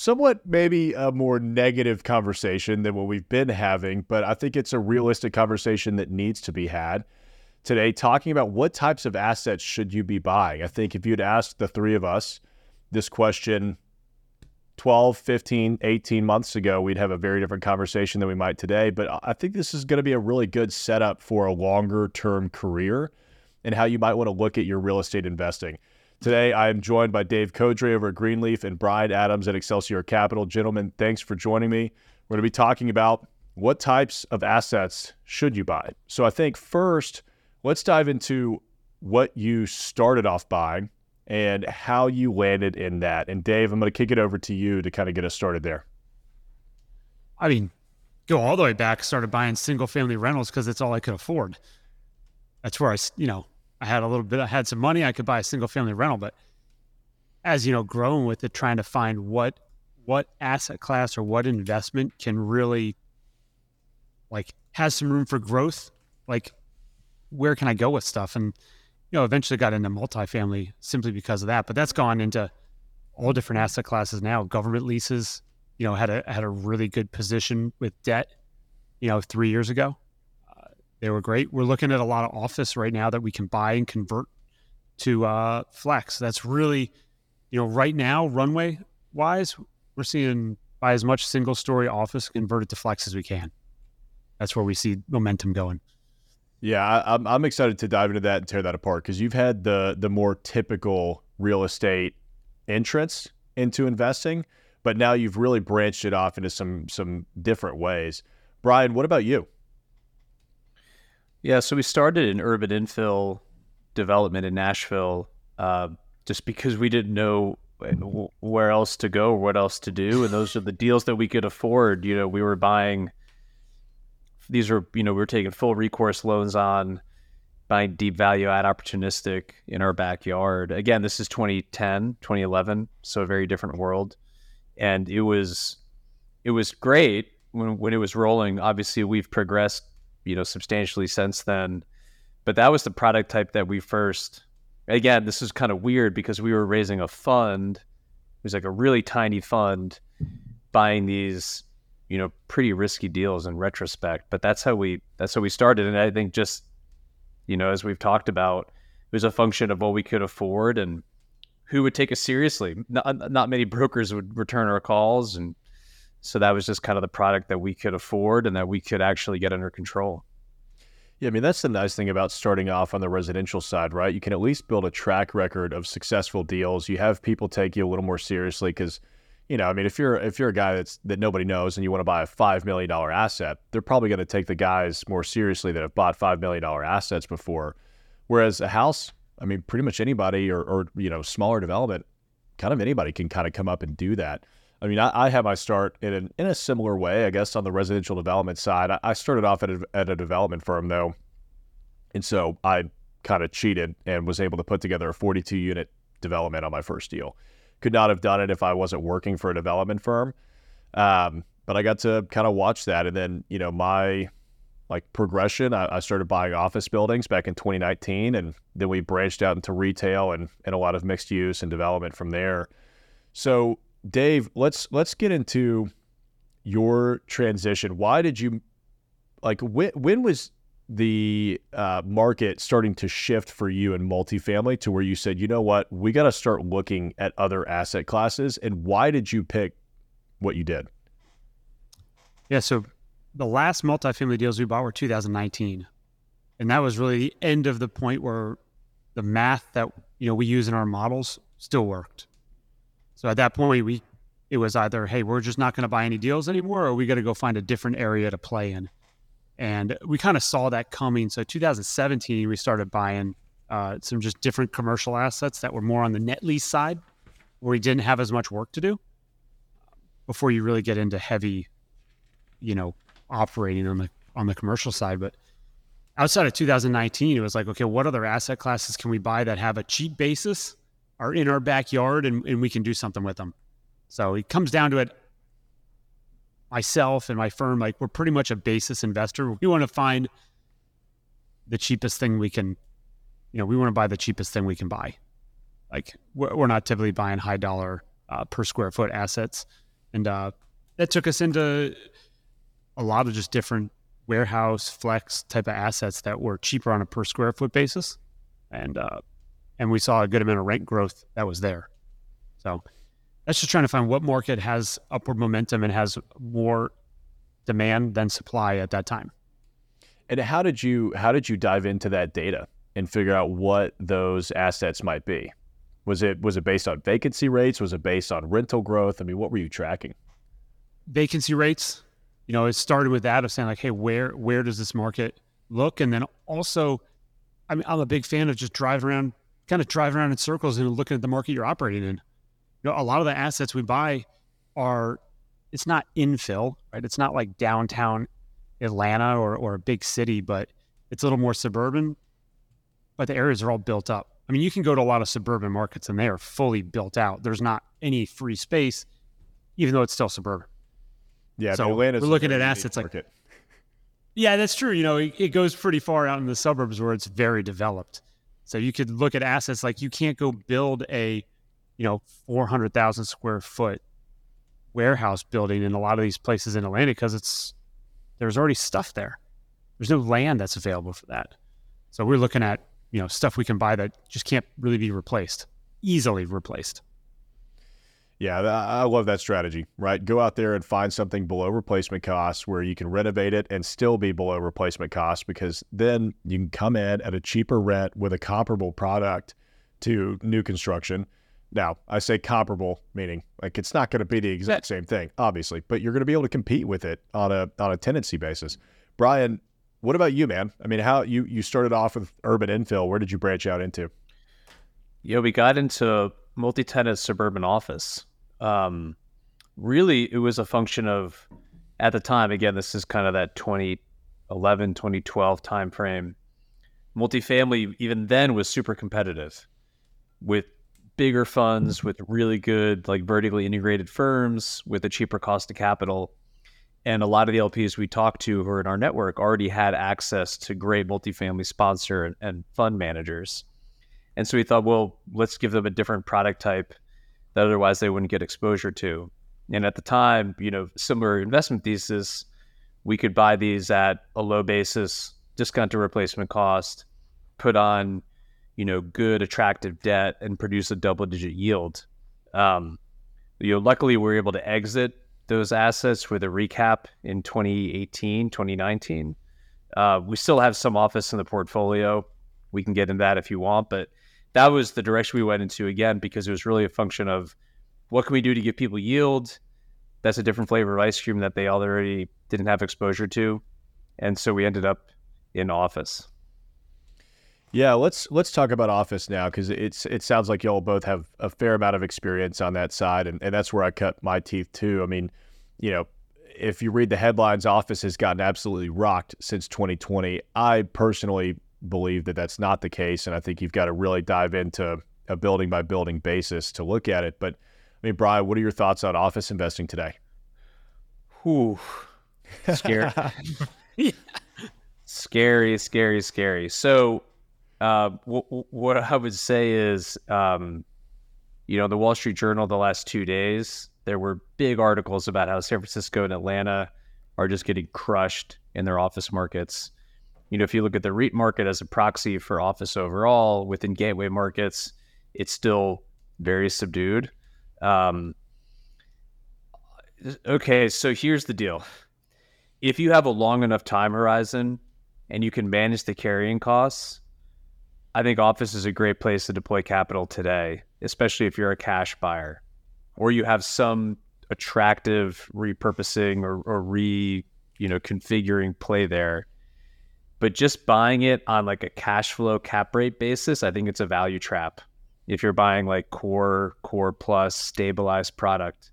somewhat maybe a more negative conversation than what we've been having, but I think it's a realistic conversation that needs to be had today, talking about what types of assets should you be buying. I think if you'd asked the three of us this question 12, 15, 18 months ago, we'd have a very different conversation than we might today. But I think this is going to be a really good setup for a longer term career and how you might want to look at your real estate investing. Today, I am joined by Dave Codre over at Greenleaf and Brian Adams at Excelsior Capital. Gentlemen, thanks for joining me. We're going to be talking about what types of assets should you buy. So I think first, let's dive into what you started off buying and how you landed in that. And Dave, I'm going to kick it over to you to kind of get us started there. I mean, go all the way back, started buying single family rentals because it's all I could afford. That's where I, you know, I had a little bit, I had some money, I could buy a single family rental. But as you know, growing with it, trying to find what what asset class or what investment can really like has some room for growth. Like, where can I go with stuff? And you know, eventually got into multifamily simply because of that. But that's gone into all different asset classes now. Government leases, you know, had a had a really good position with debt, you know, three years ago. They were great. We're looking at a lot of office right now that we can buy and convert to uh, flex. That's really, you know, right now, runway wise, we're seeing buy as much single story office converted to flex as we can. That's where we see momentum going. Yeah, I, I'm I'm excited to dive into that and tear that apart because you've had the the more typical real estate entrance into investing, but now you've really branched it off into some some different ways. Brian, what about you? Yeah, so we started an urban infill development in Nashville uh, just because we didn't know where else to go or what else to do, and those are the deals that we could afford. You know, we were buying these were you know we were taking full recourse loans on buying deep value add opportunistic in our backyard. Again, this is 2010, 2011, so a very different world, and it was it was great when when it was rolling. Obviously, we've progressed you know, substantially since then. But that was the product type that we first. Again, this is kind of weird because we were raising a fund. It was like a really tiny fund, buying these, you know, pretty risky deals in retrospect. But that's how we that's how we started. And I think just, you know, as we've talked about, it was a function of what we could afford and who would take us seriously. Not, not many brokers would return our calls and so that was just kind of the product that we could afford and that we could actually get under control. Yeah, I mean that's the nice thing about starting off on the residential side, right? You can at least build a track record of successful deals. You have people take you a little more seriously because, you know, I mean, if you're if you're a guy that's that nobody knows and you want to buy a five million dollar asset, they're probably going to take the guys more seriously that have bought five million dollar assets before. Whereas a house, I mean, pretty much anybody or or you know smaller development, kind of anybody can kind of come up and do that. I mean, I, I had my start in an, in a similar way, I guess, on the residential development side. I, I started off at a, at a development firm though, and so I kind of cheated and was able to put together a 42 unit development on my first deal. Could not have done it if I wasn't working for a development firm. Um, but I got to kind of watch that, and then you know my like progression. I, I, started buying office buildings back in 2019, and then we branched out into retail and and a lot of mixed use and development from there. So Dave, let's let's get into your transition. Why did you like when when was the uh, market starting to shift for you in multifamily to where you said, you know what, we got to start looking at other asset classes? And why did you pick what you did? Yeah, so the last multifamily deals we bought were 2019, and that was really the end of the point where the math that you know we use in our models still worked. So at that point, we it was either, hey, we're just not going to buy any deals anymore, or we got to go find a different area to play in. And we kind of saw that coming. So 2017, we started buying uh, some just different commercial assets that were more on the net lease side, where we didn't have as much work to do. before you really get into heavy, you know, operating on the on the commercial side. But outside of 2019, it was like, okay, what other asset classes can we buy that have a cheap basis, are in our backyard, and, and we can do something with them? So it comes down to it. Myself and my firm, like we're pretty much a basis investor. We want to find the cheapest thing we can, you know, we want to buy the cheapest thing we can buy. Like we're, we're not typically buying high dollar uh, per square foot assets, and uh, that took us into a lot of just different warehouse flex type of assets that were cheaper on a per square foot basis, and uh, and we saw a good amount of rent growth that was there. So that's just trying to find what market has upward momentum and has more demand than supply at that time. And how did you how did you dive into that data and figure out what those assets might be? Was it was it based on vacancy rates? Was it based on rental growth? I mean, what were you tracking? Vacancy rates. You know, it started with that of saying like, hey, where where does this market look? And then also, I mean, I'm a big fan of just driving around, kind of driving around in circles and looking at the market you're operating in. You know, a lot of the assets we buy are it's not infill, right? It's not like downtown Atlanta or, or a big city, but it's a little more suburban. But the areas are all built up. I mean, you can go to a lot of suburban markets and they are fully built out. There's not any free space, even though it's still suburban. Yeah, so we're looking at assets like. Yeah, that's true. You know, it, it goes pretty far out in the suburbs where it's very developed. So you could look at assets like you can't go build a, you know, four hundred thousand square foot warehouse building in a lot of these places in Atlanta because it's there's already stuff there. There's no land that's available for that. So we're looking at you know stuff we can buy that just can't really be replaced easily replaced yeah i love that strategy right go out there and find something below replacement costs where you can renovate it and still be below replacement costs because then you can come in at a cheaper rent with a comparable product to new construction now i say comparable meaning like it's not going to be the exact same thing obviously but you're going to be able to compete with it on a on a tenancy basis brian what about you, man? I mean, how you you started off with urban infill. Where did you branch out into? Yeah, we got into multi-tenant suburban office. Um, really, it was a function of at the time. Again, this is kind of that 2011, 2012 time frame. Multifamily, even then, was super competitive with bigger funds, with really good, like vertically integrated firms, with a cheaper cost of capital and a lot of the LPs we talked to who are in our network already had access to great multifamily sponsor and, and fund managers. And so we thought, well, let's give them a different product type that otherwise they wouldn't get exposure to. And at the time, you know, similar investment thesis, we could buy these at a low basis, discount to replacement cost, put on, you know, good, attractive debt and produce a double digit yield. Um, you know, luckily we were able to exit those assets with a recap in 2018, 2019. Uh, we still have some office in the portfolio. We can get into that if you want, but that was the direction we went into again because it was really a function of what can we do to give people yield. That's a different flavor of ice cream that they already didn't have exposure to, and so we ended up in office. Yeah, let's let's talk about office now because it's it sounds like y'all both have a fair amount of experience on that side, and, and that's where I cut my teeth too. I mean, you know, if you read the headlines, office has gotten absolutely rocked since 2020. I personally believe that that's not the case, and I think you've got to really dive into a building by building basis to look at it. But I mean, Brian, what are your thoughts on office investing today? Whew, scary, scary, scary, scary. So uh, w- what I would say is, um, you know, the Wall Street Journal the last two days, there were big articles about how San Francisco and Atlanta are just getting crushed in their office markets. You know, if you look at the REIT market as a proxy for office overall within gateway markets, it's still very subdued. Um, okay, so here's the deal. If you have a long enough time horizon and you can manage the carrying costs, I think office is a great place to deploy capital today, especially if you're a cash buyer or you have some attractive repurposing or, or re, you know, configuring play there. But just buying it on like a cash flow cap rate basis, I think it's a value trap. If you're buying like core, core plus stabilized product,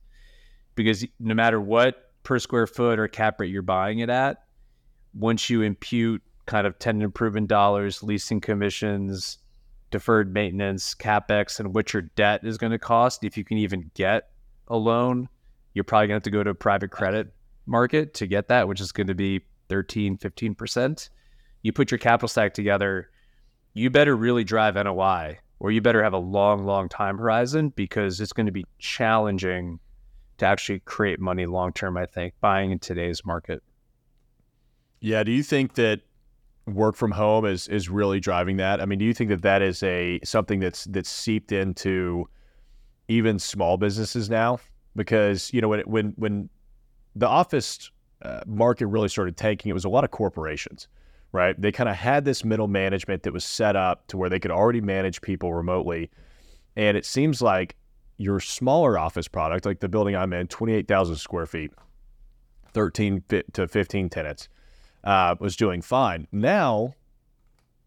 because no matter what per square foot or cap rate you're buying it at, once you impute kind of tenant improvement dollars, leasing commissions, deferred maintenance, capex, and what your debt is going to cost, if you can even get a loan, you're probably going to have to go to a private credit market to get that, which is going to be 13, 15%. You put your capital stack together, you better really drive NOI or you better have a long, long time horizon because it's going to be challenging to actually create money long term, I think, buying in today's market. Yeah. Do you think that work from home is is really driving that? I mean, do you think that that is a something that's that's seeped into even small businesses now? Because you know when when when the office uh, market really started tanking, it was a lot of corporations, right? They kind of had this middle management that was set up to where they could already manage people remotely, and it seems like your smaller office product, like the building I'm in, twenty eight thousand square feet, thirteen to fifteen tenants uh, was doing fine. Now,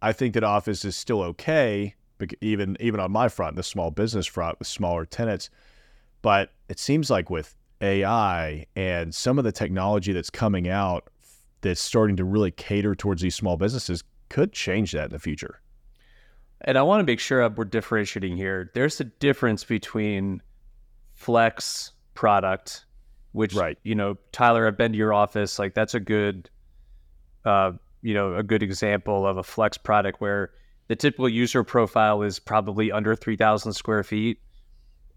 I think that office is still okay, even even on my front, the small business front with smaller tenants. But it seems like with AI and some of the technology that's coming out that's starting to really cater towards these small businesses could change that in the future. And I want to make sure we're differentiating here. There's a difference between flex product, which, right. you know, Tyler, I've been to your office. Like, that's a good uh, you know, a good example of a flex product where the typical user profile is probably under 3,000 square feet.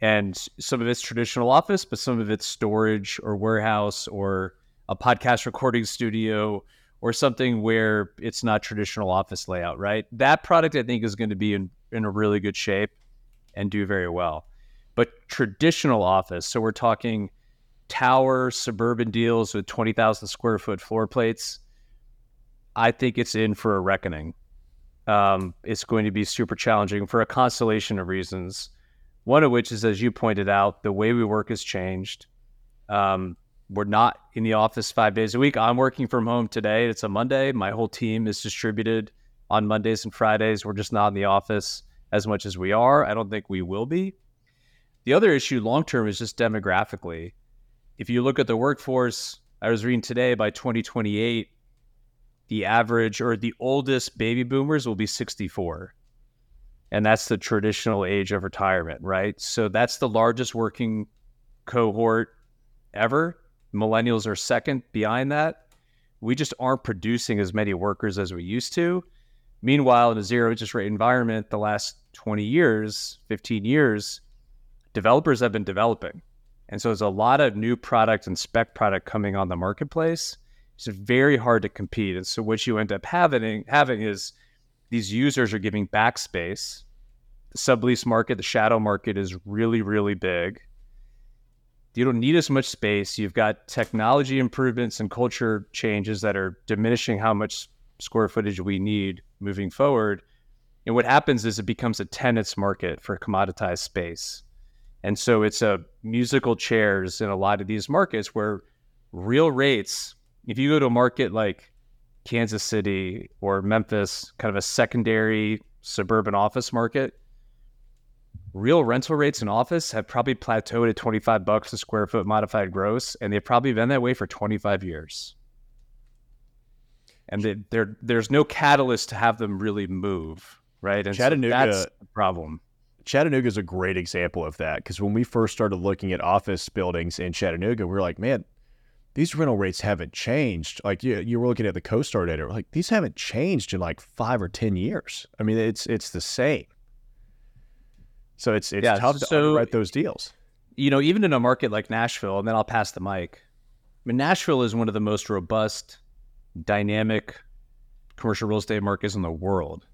And some of it's traditional office, but some of it's storage or warehouse or a podcast recording studio or something where it's not traditional office layout, right? That product I think is going to be in, in a really good shape and do very well. But traditional office, so we're talking tower suburban deals with 20,000 square foot floor plates I think it's in for a reckoning. Um, it's going to be super challenging for a constellation of reasons. One of which is, as you pointed out, the way we work has changed. Um, we're not in the office five days a week. I'm working from home today. It's a Monday. My whole team is distributed on Mondays and Fridays. We're just not in the office as much as we are. I don't think we will be. The other issue long term is just demographically. If you look at the workforce, I was reading today by 2028, the average or the oldest baby boomers will be 64. And that's the traditional age of retirement, right? So that's the largest working cohort ever. Millennials are second behind that. We just aren't producing as many workers as we used to. Meanwhile, in a zero interest rate environment, the last 20 years, 15 years, developers have been developing. And so there's a lot of new product and spec product coming on the marketplace it's very hard to compete. And so what you end up having having is these users are giving back space. The sublease market, the shadow market is really, really big. You don't need as much space. You've got technology improvements and culture changes that are diminishing how much square footage we need moving forward. And what happens is it becomes a tenant's market for commoditized space. And so it's a musical chairs in a lot of these markets where real rates if you go to a market like Kansas City or Memphis, kind of a secondary suburban office market, real rental rates in office have probably plateaued at 25 bucks a square foot modified gross, and they've probably been that way for 25 years. And they, there's no catalyst to have them really move, right? And Chattanooga, so that's the problem. Chattanooga is a great example of that because when we first started looking at office buildings in Chattanooga, we were like, man, these rental rates haven't changed. Like you, you were looking at the CoStar data, like these haven't changed in like five or ten years. I mean, it's it's the same. So it's it's yeah, tough to so, underwrite those deals. You know, even in a market like Nashville, and then I'll pass the mic. I mean, Nashville is one of the most robust, dynamic commercial real estate markets in the world,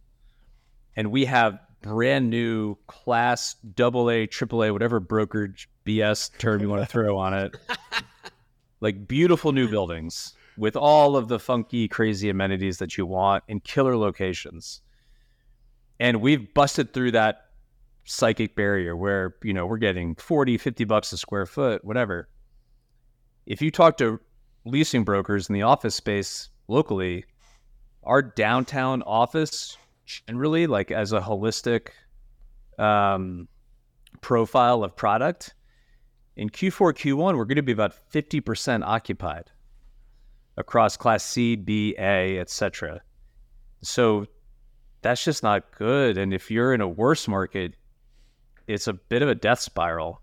and we have brand new class double A, triple A, whatever brokerage BS term you want to throw on it. like beautiful new buildings with all of the funky, crazy amenities that you want in killer locations. And we've busted through that psychic barrier where, you know, we're getting 40, 50 bucks a square foot, whatever. If you talk to leasing brokers in the office space locally, our downtown office generally, like as a holistic um, profile of product, in Q4, Q1, we're going to be about 50% occupied across class C, B, A, etc. So that's just not good. And if you're in a worse market, it's a bit of a death spiral.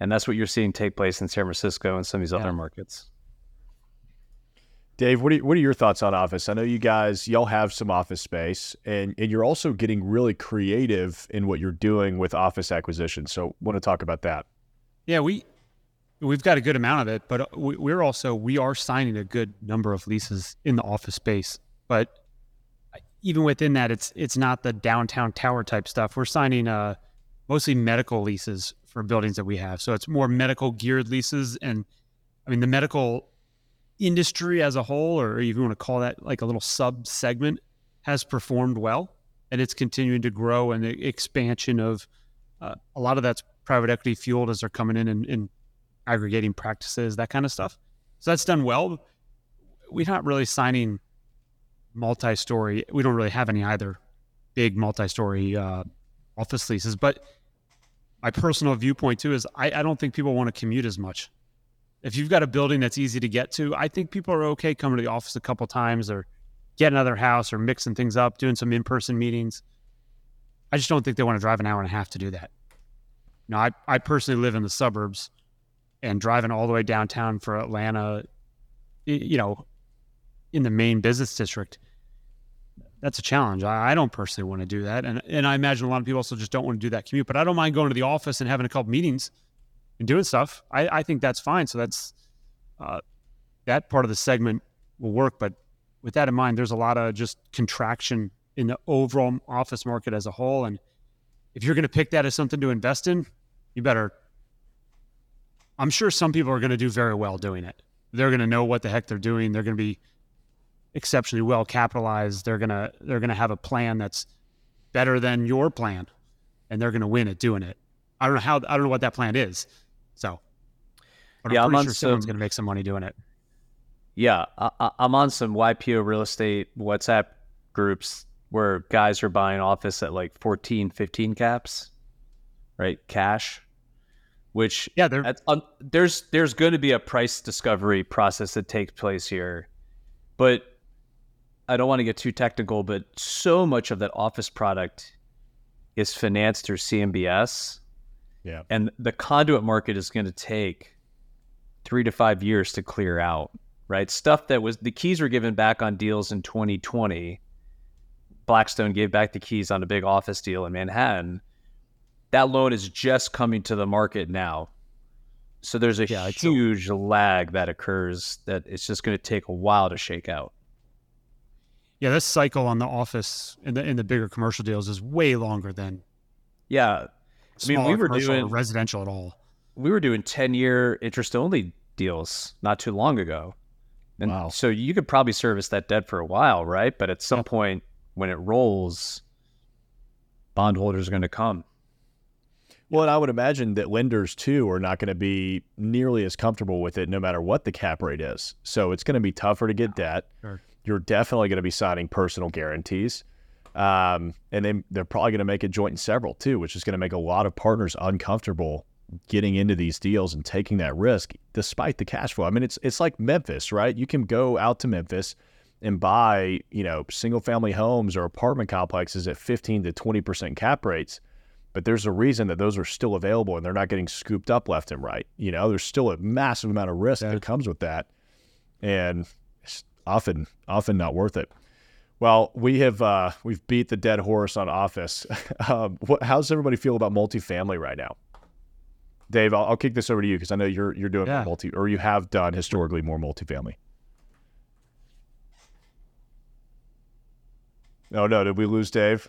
And that's what you're seeing take place in San Francisco and some of these yeah. other markets. Dave, what are, what are your thoughts on office? I know you guys, y'all have some office space, and, and you're also getting really creative in what you're doing with office acquisition. So, want to talk about that? Yeah, we we've got a good amount of it, but uh, we're also we are signing a good number of leases in the office space. But even within that, it's it's not the downtown tower type stuff. We're signing uh, mostly medical leases for buildings that we have. So it's more medical geared leases, and I mean the medical industry as a whole, or if you want to call that like a little sub segment, has performed well, and it's continuing to grow. And the expansion of uh, a lot of that's private equity fueled as they're coming in and, and aggregating practices, that kind of stuff. So that's done well. We're not really signing multi-story. We don't really have any either big multi-story uh, office leases. But my personal viewpoint too is I, I don't think people want to commute as much. If you've got a building that's easy to get to, I think people are okay coming to the office a couple times or getting another house or mixing things up, doing some in-person meetings. I just don't think they want to drive an hour and a half to do that. Now, I, I personally live in the suburbs and driving all the way downtown for Atlanta, you know, in the main business district, that's a challenge. I, I, don't personally want to do that. And, and I imagine a lot of people also just don't want to do that commute, but I don't mind going to the office and having a couple meetings and doing stuff. I, I think that's fine. So that's, uh, that part of the segment will work. But with that in mind, there's a lot of just contraction in the overall office market as a whole. And if you're going to pick that as something to invest in, you better I'm sure some people are going to do very well doing it. They're going to know what the heck they're doing. They're going to be exceptionally well capitalized. They're going to they're to have a plan that's better than your plan, and they're going to win at doing it. I don't know how I don't know what that plan is. So, yeah, I'm, I'm sure some, someone's going to make some money doing it. Yeah, I, I'm on some YPO real estate WhatsApp groups where guys are buying office at like 14, 15 caps, right? Cash which yeah, um, there's there's going to be a price discovery process that takes place here, but I don't want to get too technical. But so much of that office product is financed through CMBS, yeah, and the conduit market is going to take three to five years to clear out. Right, stuff that was the keys were given back on deals in 2020. Blackstone gave back the keys on a big office deal in Manhattan that loan is just coming to the market now. So there's a yeah, huge a, lag that occurs that it's just going to take a while to shake out. Yeah, this cycle on the office in the in the bigger commercial deals is way longer than yeah. I mean, we were doing residential at all. We were doing ten year interest only deals not too long ago, and wow. so you could probably service that debt for a while, right? But at some point when it rolls, bondholders are going to come. Well, and I would imagine that lenders too are not going to be nearly as comfortable with it no matter what the cap rate is. So it's going to be tougher to get debt. Sure. You're definitely going to be signing personal guarantees. Um, and then they're probably going to make a joint and several too, which is going to make a lot of partners uncomfortable getting into these deals and taking that risk despite the cash flow. I mean, it's it's like Memphis, right? You can go out to Memphis and buy, you know, single family homes or apartment complexes at 15 to 20% cap rates but there's a reason that those are still available and they're not getting scooped up left and right. You know, there's still a massive amount of risk yeah. that comes with that, and often often not worth it. Well, we have uh, we've beat the dead horse on office. um, what, how's everybody feel about multifamily right now? Dave, I'll, I'll kick this over to you because I know you're you're doing yeah. multi or you have done historically more multifamily. Oh no, did we lose Dave?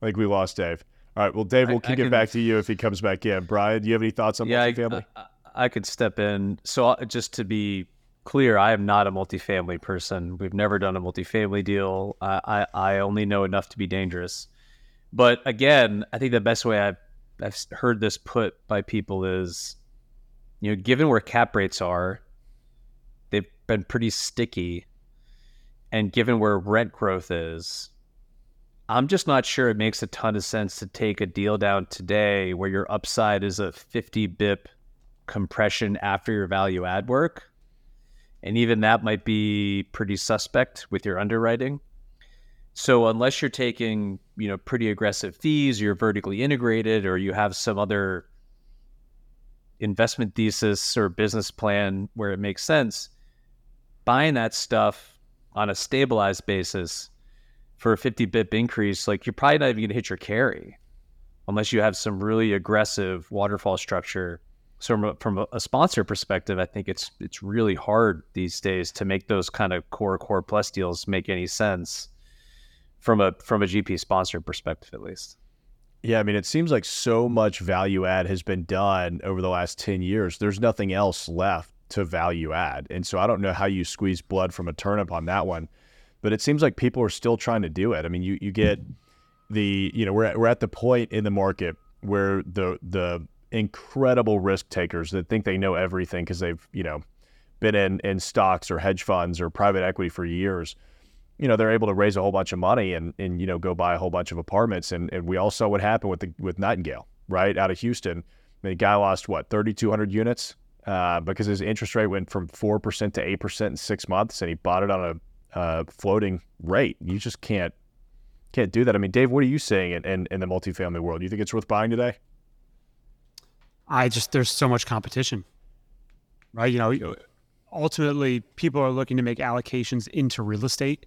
I think we lost Dave. All right. Well, Dave, we'll I, kick I it can, back to you if he comes back in. Brian, do you have any thoughts on yeah, multifamily? I, I, could step in. So, uh, just to be clear, I am not a multifamily person. We've never done a multifamily deal. I, I, I only know enough to be dangerous. But again, I think the best way I've, I've heard this put by people is, you know, given where cap rates are, they've been pretty sticky. And given where rent growth is, I'm just not sure it makes a ton of sense to take a deal down today where your upside is a 50 bip compression after your value add work. And even that might be pretty suspect with your underwriting. So unless you're taking, you know, pretty aggressive fees, you're vertically integrated or you have some other investment thesis or business plan where it makes sense, buying that stuff on a stabilized basis for a 50 bip increase, like you're probably not even going to hit your carry unless you have some really aggressive waterfall structure. So from a, from a sponsor perspective, I think it's it's really hard these days to make those kind of core core plus deals make any sense from a from a GP sponsor perspective at least. Yeah, I mean, it seems like so much value add has been done over the last 10 years. There's nothing else left to value add. And so I don't know how you squeeze blood from a turnip on that one, but it seems like people are still trying to do it. I mean, you, you get the, you know, we're at, we're at the point in the market where the, the incredible risk takers that think they know everything because they've, you know, been in, in stocks or hedge funds or private equity for years you know they're able to raise a whole bunch of money and and you know go buy a whole bunch of apartments and and we all saw what happened with the with Nightingale right out of Houston. the guy lost what 3,200 units uh, because his interest rate went from four percent to eight percent in six months, and he bought it on a uh, floating rate. You just can't can't do that. I mean, Dave, what are you saying in, in, in the multifamily world? Do you think it's worth buying today? I just there's so much competition, right? You know, ultimately people are looking to make allocations into real estate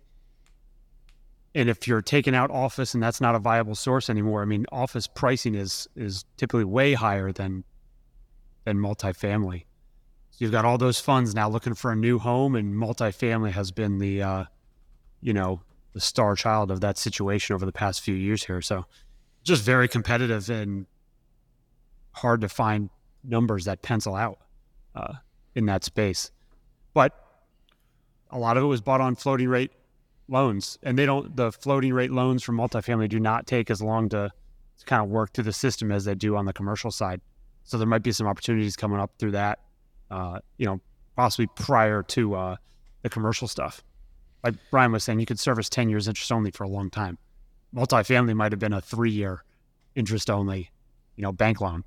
and if you're taking out office and that's not a viable source anymore, I mean, office pricing is is typically way higher than than multifamily. So you've got all those funds now looking for a new home, and multifamily has been the uh, you know the star child of that situation over the past few years here. So just very competitive and hard to find numbers that pencil out uh, in that space. But a lot of it was bought on floating rate loans, and they don't. The floating rate loans from multifamily do not take as long to, to kind of work through the system as they do on the commercial side. So there might be some opportunities coming up through that. Uh, you know, possibly prior to uh, the commercial stuff. Like Brian was saying, you could service ten years interest only for a long time. Multifamily might have been a three year interest only, you know, bank loan.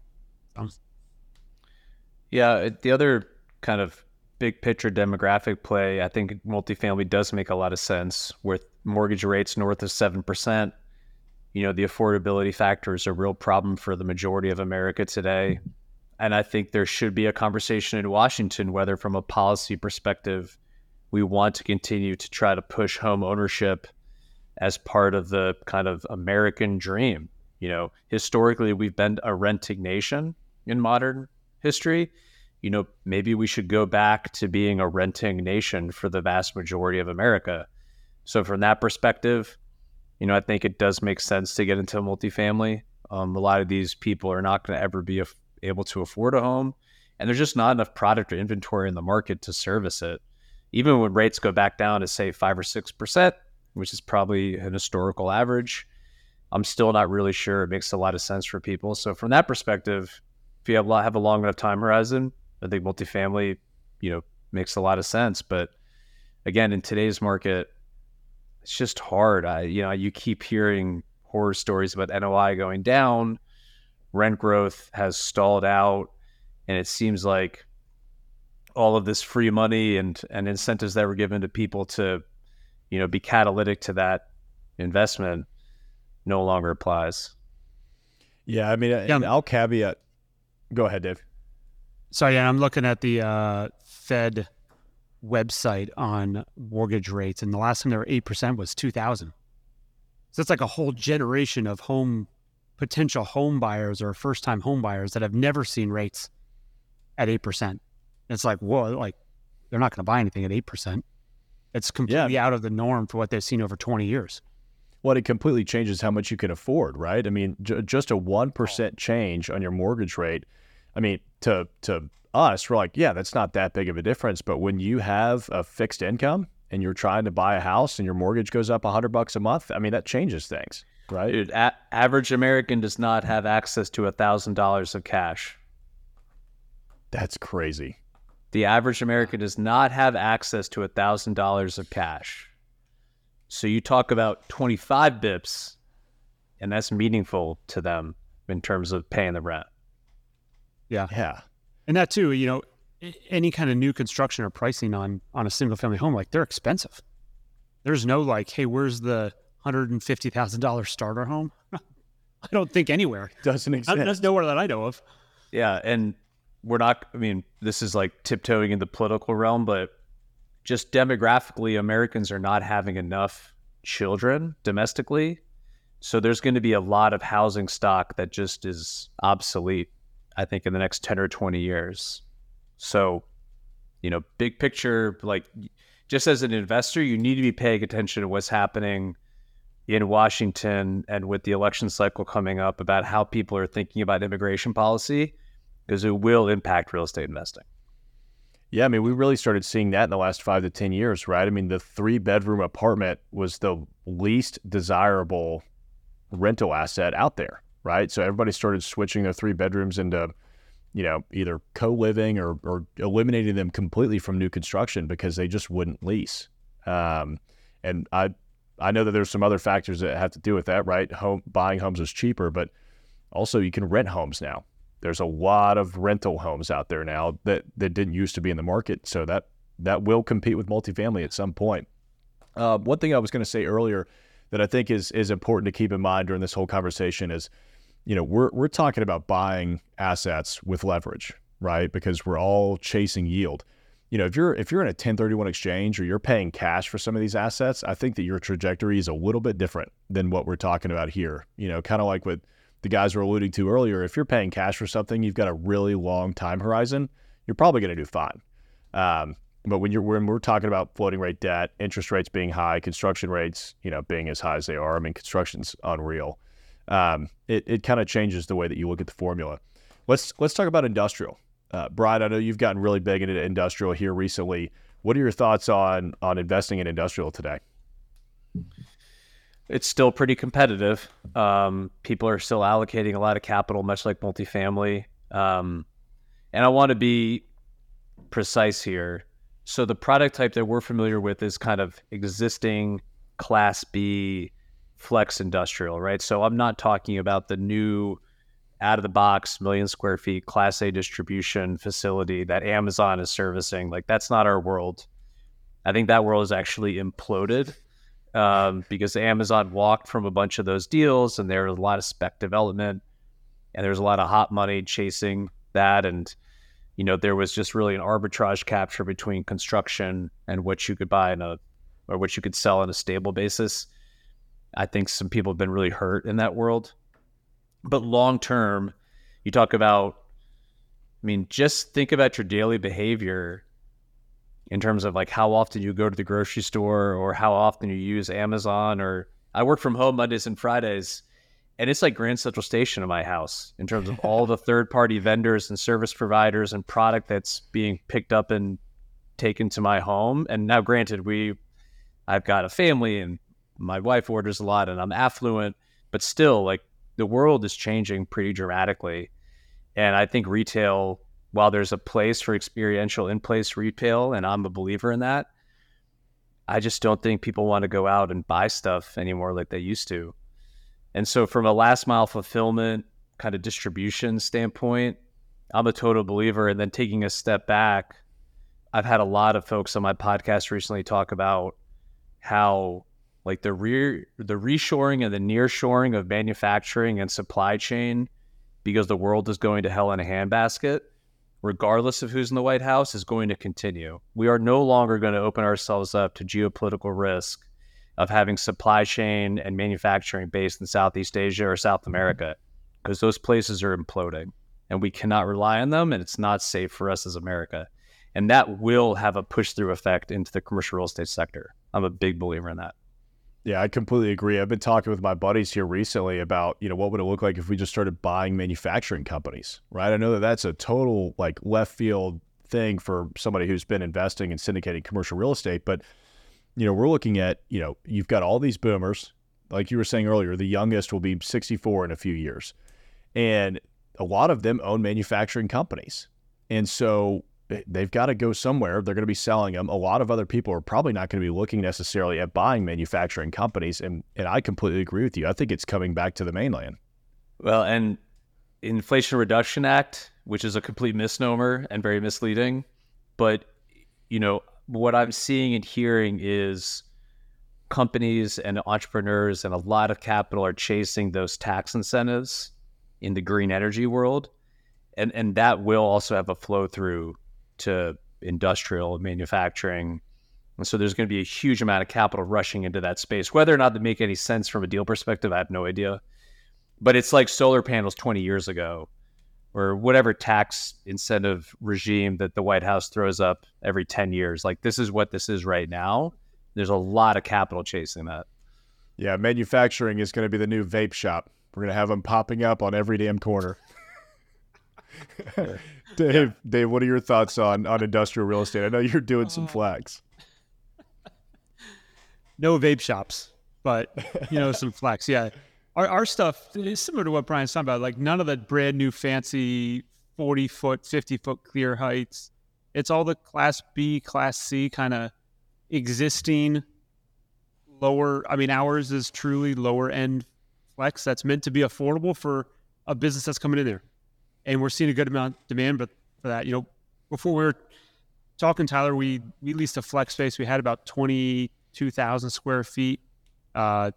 Yeah, the other kind of big picture demographic play, I think multifamily does make a lot of sense with mortgage rates north of 7%. You know, the affordability factor is a real problem for the majority of America today. And I think there should be a conversation in Washington whether, from a policy perspective, we want to continue to try to push home ownership as part of the kind of American dream. You know, historically, we've been a renting nation in modern history you know, maybe we should go back to being a renting nation for the vast majority of America. So from that perspective, you know, I think it does make sense to get into multifamily. Um, a lot of these people are not going to ever be able to afford a home, and there's just not enough product or inventory in the market to service it. Even when rates go back down to say five or six percent, which is probably an historical average, I'm still not really sure it makes a lot of sense for people. So from that perspective, if you have, have a long enough time horizon, I think multifamily, you know, makes a lot of sense. But again, in today's market, it's just hard. I, you know, you keep hearing horror stories about NOI going down, rent growth has stalled out, and it seems like all of this free money and and incentives that were given to people to, you know, be catalytic to that investment no longer applies. Yeah, I mean, yeah. I'll caveat. Go ahead, Dave. So yeah, I'm looking at the uh, Fed website on mortgage rates, and the last time they were eight percent was 2000. So it's like a whole generation of home potential home buyers or first time home buyers that have never seen rates at eight percent. It's like whoa, like they're not going to buy anything at eight percent. It's completely yeah. out of the norm for what they've seen over 20 years. Well, it completely changes how much you can afford, right? I mean, j- just a one oh. percent change on your mortgage rate I mean, to to us, we're like, yeah, that's not that big of a difference. But when you have a fixed income and you're trying to buy a house and your mortgage goes up a hundred bucks a month, I mean, that changes things, right? Dude, a- average American does not have access to a thousand dollars of cash. That's crazy. The average American does not have access to a thousand dollars of cash. So you talk about 25 bips, and that's meaningful to them in terms of paying the rent. Yeah. Yeah. And that too, you know, any kind of new construction or pricing on on a single family home, like they're expensive. There's no like, hey, where's the hundred and fifty thousand dollar starter home? I don't think anywhere. Doesn't exist. There's nowhere that I know of. Yeah, and we're not. I mean, this is like tiptoeing in the political realm, but just demographically, Americans are not having enough children domestically. So there's going to be a lot of housing stock that just is obsolete, I think, in the next 10 or 20 years. So, you know, big picture, like just as an investor, you need to be paying attention to what's happening in Washington and with the election cycle coming up about how people are thinking about immigration policy because it will impact real estate investing. Yeah, I mean, we really started seeing that in the last five to 10 years, right? I mean, the three bedroom apartment was the least desirable rental asset out there, right? So everybody started switching their three bedrooms into, you know, either co living or, or eliminating them completely from new construction because they just wouldn't lease. Um, and I, I know that there's some other factors that have to do with that, right? Home buying homes is cheaper, but also you can rent homes now there's a lot of rental homes out there now that that didn't used to be in the market. So that that will compete with multifamily at some point. Uh, one thing I was going to say earlier that I think is is important to keep in mind during this whole conversation is, you know, we're we're talking about buying assets with leverage, right? Because we're all chasing yield. You know, if you're if you're in a 1031 exchange or you're paying cash for some of these assets, I think that your trajectory is a little bit different than what we're talking about here. You know, kind of like with the guys were alluding to earlier, if you're paying cash for something, you've got a really long time horizon, you're probably going to do fine. Um, but when you're when we're talking about floating rate debt, interest rates being high, construction rates, you know, being as high as they are, I mean, construction's unreal. Um, it it kind of changes the way that you look at the formula. Let's let's talk about industrial. Uh, Brian, I know you've gotten really big into industrial here recently. What are your thoughts on on investing in industrial today? It's still pretty competitive. Um, people are still allocating a lot of capital, much like multifamily. Um, and I want to be precise here. So the product type that we're familiar with is kind of existing Class B flex industrial, right? So I'm not talking about the new out of the box million square feet Class A distribution facility that Amazon is servicing. Like that's not our world. I think that world is actually imploded um, because Amazon walked from a bunch of those deals, and there was a lot of spec development, and there was a lot of hot money chasing that, and you know there was just really an arbitrage capture between construction and what you could buy in a or what you could sell on a stable basis. I think some people have been really hurt in that world, but long term, you talk about. I mean, just think about your daily behavior in terms of like how often you go to the grocery store or how often you use Amazon or I work from home Mondays and Fridays and it's like Grand Central Station in my house in terms of all the third party vendors and service providers and product that's being picked up and taken to my home. And now granted we I've got a family and my wife orders a lot and I'm affluent, but still like the world is changing pretty dramatically. And I think retail while there's a place for experiential in place retail, and I'm a believer in that, I just don't think people want to go out and buy stuff anymore like they used to. And so, from a last mile fulfillment kind of distribution standpoint, I'm a total believer. And then taking a step back, I've had a lot of folks on my podcast recently talk about how like the rear the reshoring and the nearshoring of manufacturing and supply chain because the world is going to hell in a handbasket regardless of who's in the White House, is going to continue. We are no longer going to open ourselves up to geopolitical risk of having supply chain and manufacturing based in Southeast Asia or South mm-hmm. America because those places are imploding and we cannot rely on them and it's not safe for us as America. And that will have a push through effect into the commercial real estate sector. I'm a big believer in that. Yeah, I completely agree. I've been talking with my buddies here recently about, you know, what would it look like if we just started buying manufacturing companies, right? I know that that's a total like left field thing for somebody who's been investing and syndicating commercial real estate, but you know, we're looking at, you know, you've got all these boomers, like you were saying earlier, the youngest will be 64 in a few years. And a lot of them own manufacturing companies. And so Eh, they've got to go somewhere. They're going to be selling them. A lot of other people are probably not going to be looking necessarily at buying manufacturing companies. And, and I completely agree with you. I think it's coming back to the mainland. Well, and Inflation Reduction Act, which is a complete misnomer and very misleading. But you know what I'm seeing and hearing is companies and entrepreneurs and a lot of capital are chasing those tax incentives in the green energy world, and and that will also have a flow through to industrial manufacturing. And so there's going to be a huge amount of capital rushing into that space. Whether or not they make any sense from a deal perspective, I have no idea. But it's like solar panels 20 years ago, or whatever tax incentive regime that the White House throws up every 10 years. Like this is what this is right now. There's a lot of capital chasing that. Yeah, manufacturing is going to be the new vape shop. We're going to have them popping up on every damn corner. Dave, Dave, what are your thoughts on on industrial real estate? I know you're doing some uh, flex. No vape shops, but you know some flex. Yeah, our our stuff is similar to what Brian's talking about. Like none of the brand new fancy forty foot, fifty foot clear heights. It's all the class B, class C kind of existing lower. I mean, ours is truly lower end flex that's meant to be affordable for a business that's coming in there and we're seeing a good amount of demand but for that. You know, before we were talking, Tyler, we we leased a flex space. We had about twenty two thousand square feet. Uh,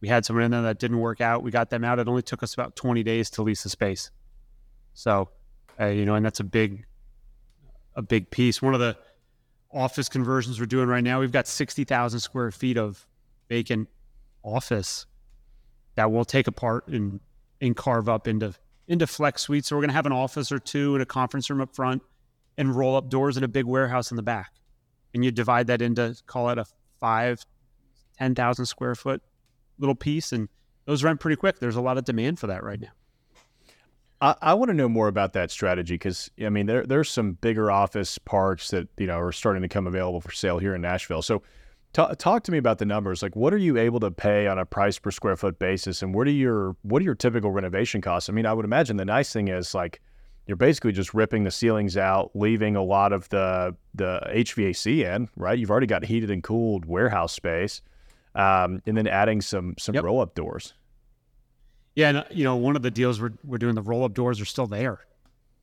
we had someone in there that didn't work out. We got them out. It only took us about twenty days to lease the space. So, uh, you know, and that's a big, a big piece. One of the office conversions we're doing right now, we've got sixty thousand square feet of vacant office that we'll take apart and and carve up into into flex suites. So we're going to have an office or two and a conference room up front and roll up doors and a big warehouse in the back. And you divide that into, call it a five, 10,000 square foot little piece. And those rent pretty quick. There's a lot of demand for that right now. I, I want to know more about that strategy because I mean there there's some bigger office parks that you know are starting to come available for sale here in Nashville. So Talk, talk to me about the numbers. Like, what are you able to pay on a price per square foot basis, and what are your what are your typical renovation costs? I mean, I would imagine the nice thing is like you're basically just ripping the ceilings out, leaving a lot of the the HVAC in, right? You've already got heated and cooled warehouse space, um, and then adding some some yep. roll up doors. Yeah, and you know, one of the deals we're we're doing, the roll up doors are still there.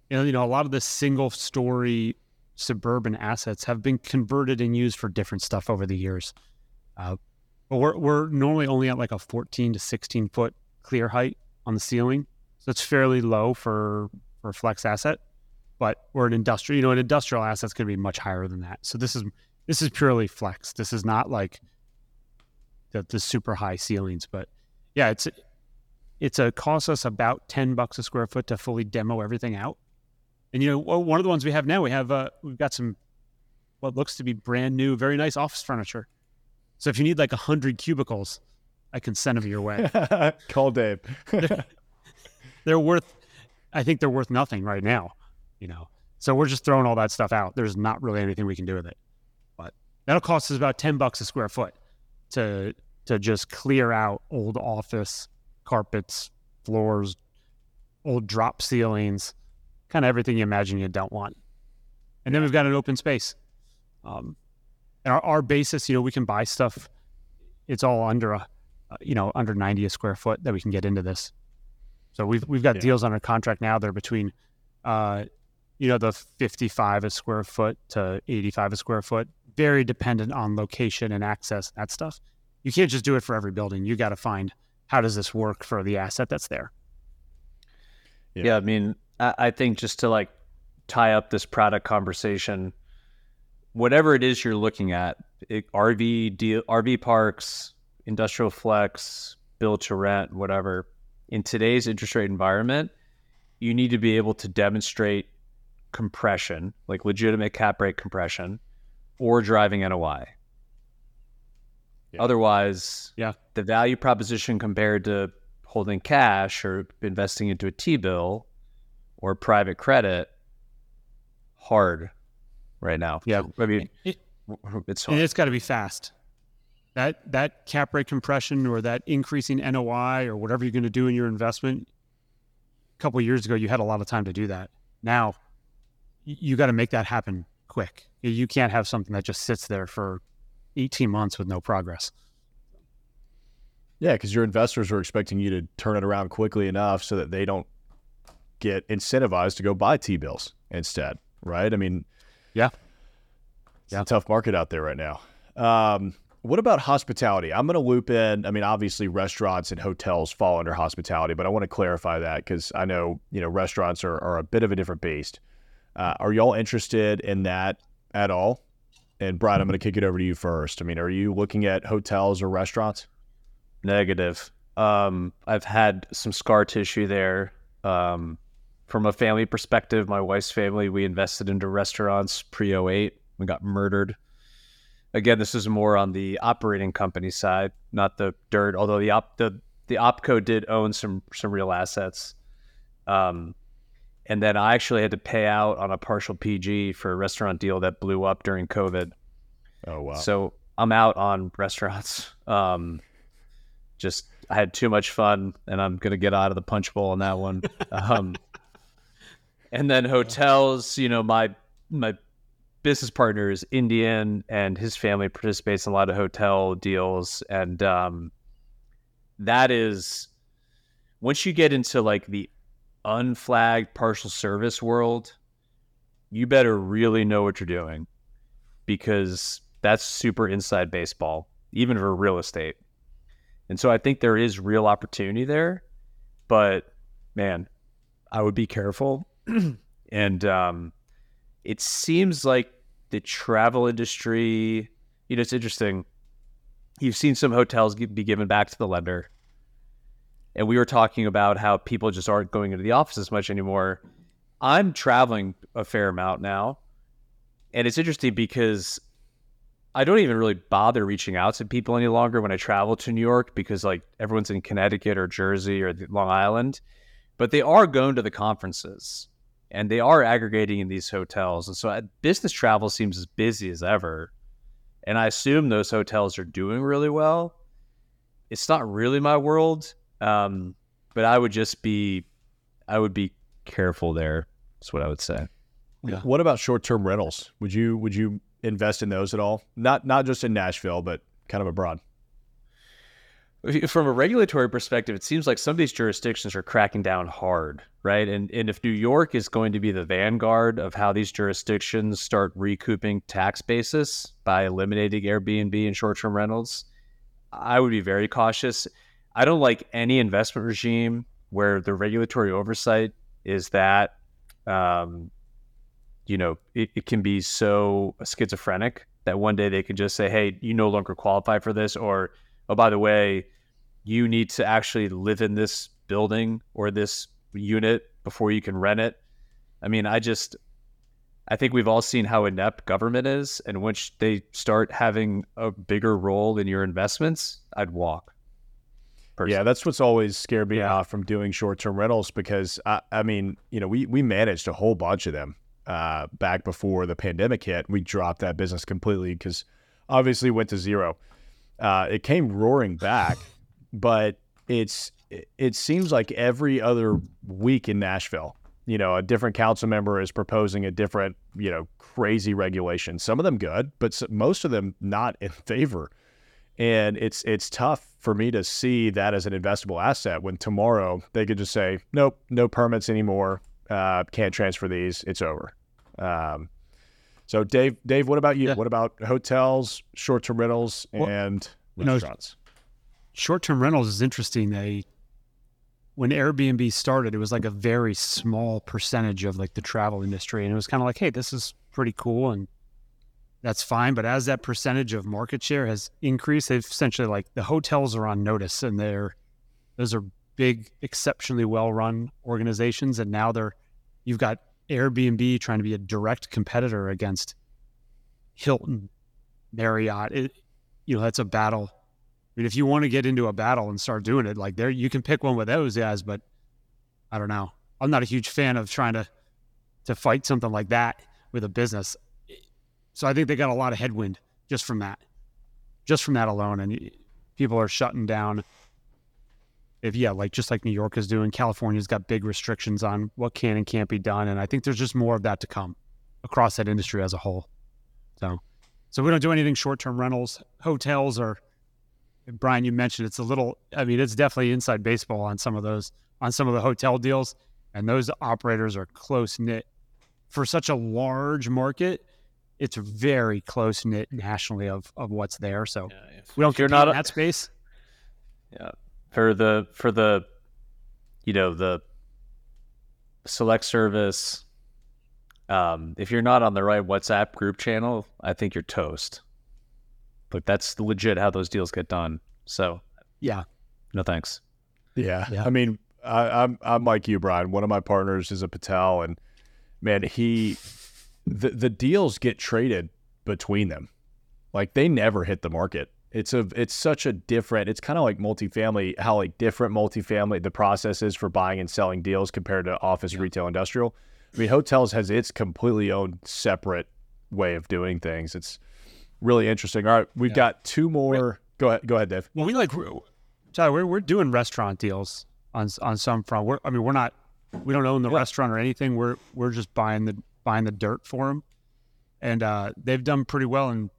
You know, you know, a lot of the single story suburban assets have been converted and used for different stuff over the years. Uh, but we're, we're normally only at like a 14 to 16 foot clear height on the ceiling. So it's fairly low for, for a flex asset. But we're an industrial, you know, an industrial asset's going to be much higher than that. So this is this is purely flex. This is not like the, the super high ceilings. But yeah, it's it's a cost us about 10 bucks a square foot to fully demo everything out. And you know, one of the ones we have now, we have uh, we've got some what looks to be brand new, very nice office furniture. So if you need like a hundred cubicles, I can send them your way. Call Dave. they're, they're worth, I think they're worth nothing right now. You know, so we're just throwing all that stuff out. There's not really anything we can do with it. But that'll cost us about ten bucks a square foot to to just clear out old office carpets, floors, old drop ceilings kind of everything you imagine you don't want. And then we've got an open space. Um, and our, our basis, you know, we can buy stuff. It's all under a, uh, you know, under 90 a square foot that we can get into this. So we've, we've got yeah. deals under contract now. They're between, uh, you know, the 55 a square foot to 85 a square foot, very dependent on location and access, that stuff. You can't just do it for every building. You got to find how does this work for the asset that's there. Yeah. yeah, I mean, I think just to like tie up this product conversation, whatever it is you're looking at, it, RV deal, RV parks, industrial flex, build to rent, whatever. In today's interest rate environment, you need to be able to demonstrate compression, like legitimate cap rate compression, or driving NOI. Yeah. Otherwise, yeah, the value proposition compared to holding cash or investing into a T bill or private credit hard right now. Yeah, I mean, it, it's hard. and it's got to be fast. That that cap rate compression or that increasing NOI or whatever you're going to do in your investment. A couple years ago, you had a lot of time to do that. Now, you got to make that happen quick. You can't have something that just sits there for 18 months with no progress. Yeah, because your investors are expecting you to turn it around quickly enough so that they don't get incentivized to go buy T bills instead, right? I mean, Yeah. it's a tough market out there right now. Um, what about hospitality? I'm going to loop in. I mean, obviously, restaurants and hotels fall under hospitality, but I want to clarify that because I know you know restaurants are, are a bit of a different beast. Uh, are y'all interested in that at all? And Brian, I'm going to kick it over to you first. I mean, are you looking at hotels or restaurants? Negative. Um, I've had some scar tissue there. Um, from a family perspective, my wife's family, we invested into restaurants pre 08. We got murdered. Again, this is more on the operating company side, not the dirt. Although the op the the opco did own some some real assets. Um, and then I actually had to pay out on a partial PG for a restaurant deal that blew up during COVID. Oh wow! So I'm out on restaurants. Um, just I had too much fun, and I'm gonna get out of the punch bowl on that one. Um, and then hotels, you know, my my business partner is Indian, and his family participates in a lot of hotel deals, and um, that is once you get into like the unflagged partial service world, you better really know what you're doing because that's super inside baseball, even for real estate. And so I think there is real opportunity there, but man, I would be careful. and um, it seems like the travel industry, you know, it's interesting. You've seen some hotels be given back to the lender. And we were talking about how people just aren't going into the office as much anymore. I'm traveling a fair amount now. And it's interesting because I don't even really bother reaching out to people any longer when I travel to New York because like everyone's in Connecticut or Jersey or Long Island, but they are going to the conferences and they are aggregating in these hotels. And so uh, business travel seems as busy as ever. And I assume those hotels are doing really well. It's not really my world, um, but I would just be, I would be careful there. That's what I would say. Yeah. What about short-term rentals? Would you would you invest in those at all? Not not just in Nashville, but kind of abroad. From a regulatory perspective, it seems like some of these jurisdictions are cracking down hard, right? And and if New York is going to be the vanguard of how these jurisdictions start recouping tax basis by eliminating Airbnb and short-term rentals, I would be very cautious. I don't like any investment regime where the regulatory oversight is that um, you know, it, it can be so schizophrenic that one day they can just say, hey, you no longer qualify for this, or, oh, by the way, you need to actually live in this building or this unit before you can rent it. I mean, I just, I think we've all seen how inept government is. And once they start having a bigger role in your investments, I'd walk. Personally. Yeah, that's what's always scared me yeah. off from doing short term rentals because I, I mean, you know, we we managed a whole bunch of them uh, back before the pandemic hit. We dropped that business completely because obviously went to zero. Uh, it came roaring back, but it's it seems like every other week in Nashville, you know, a different council member is proposing a different, you know, crazy regulation. Some of them good, but most of them not in favor. And it's it's tough for me to see that as an investable asset when tomorrow they could just say, nope, no permits anymore uh, can't transfer these. It's over. Um, so, Dave, Dave, what about you? Yeah. What about hotels, short-term rentals, well, and restaurants? You know, short-term rentals is interesting. They when Airbnb started, it was like a very small percentage of like the travel industry, and it was kind of like, hey, this is pretty cool, and that's fine. But as that percentage of market share has increased, they've essentially like the hotels are on notice, and they're those are big, exceptionally well-run organizations, and now they're You've got Airbnb trying to be a direct competitor against Hilton, Marriott. It, you know, that's a battle. I mean, if you want to get into a battle and start doing it, like there, you can pick one with those guys, but I don't know. I'm not a huge fan of trying to to fight something like that with a business. So I think they got a lot of headwind just from that, just from that alone, and people are shutting down if yeah, like just like New York is doing, California's got big restrictions on what can and can't be done, and I think there's just more of that to come across that industry as a whole. So, so we don't do anything short-term rentals, hotels, or Brian, you mentioned it's a little. I mean, it's definitely inside baseball on some of those on some of the hotel deals. and those operators are close knit for such a large market. It's very close knit nationally of of what's there. So Yeah, we don't if you're not in that space. Yeah. For the for the you know, the select service um if you're not on the right WhatsApp group channel, I think you're toast. Like that's legit how those deals get done. So, Yeah, no thanks. Yeah. Yeah. I mean, I, I'm I'm like you, Brian. One of my partners is a Patel, and man, he the the deals get traded between them. Like they never hit the market. It's a it's such a different. It's kind of like multifamily. How like different multifamily the process is for buying and selling deals compared to office, retail, industrial. I mean, hotels has its completely own separate way of doing things. It's really interesting. All right, we've Yeah. got two more. Go ahead. Go ahead, Dave. well, we like Tyler. We're we're doing restaurant deals on on some front. We're, I mean, we're not we don't own the restaurant or anything. We're we're just buying the buying the dirt for them, and uh, they've done pretty well. And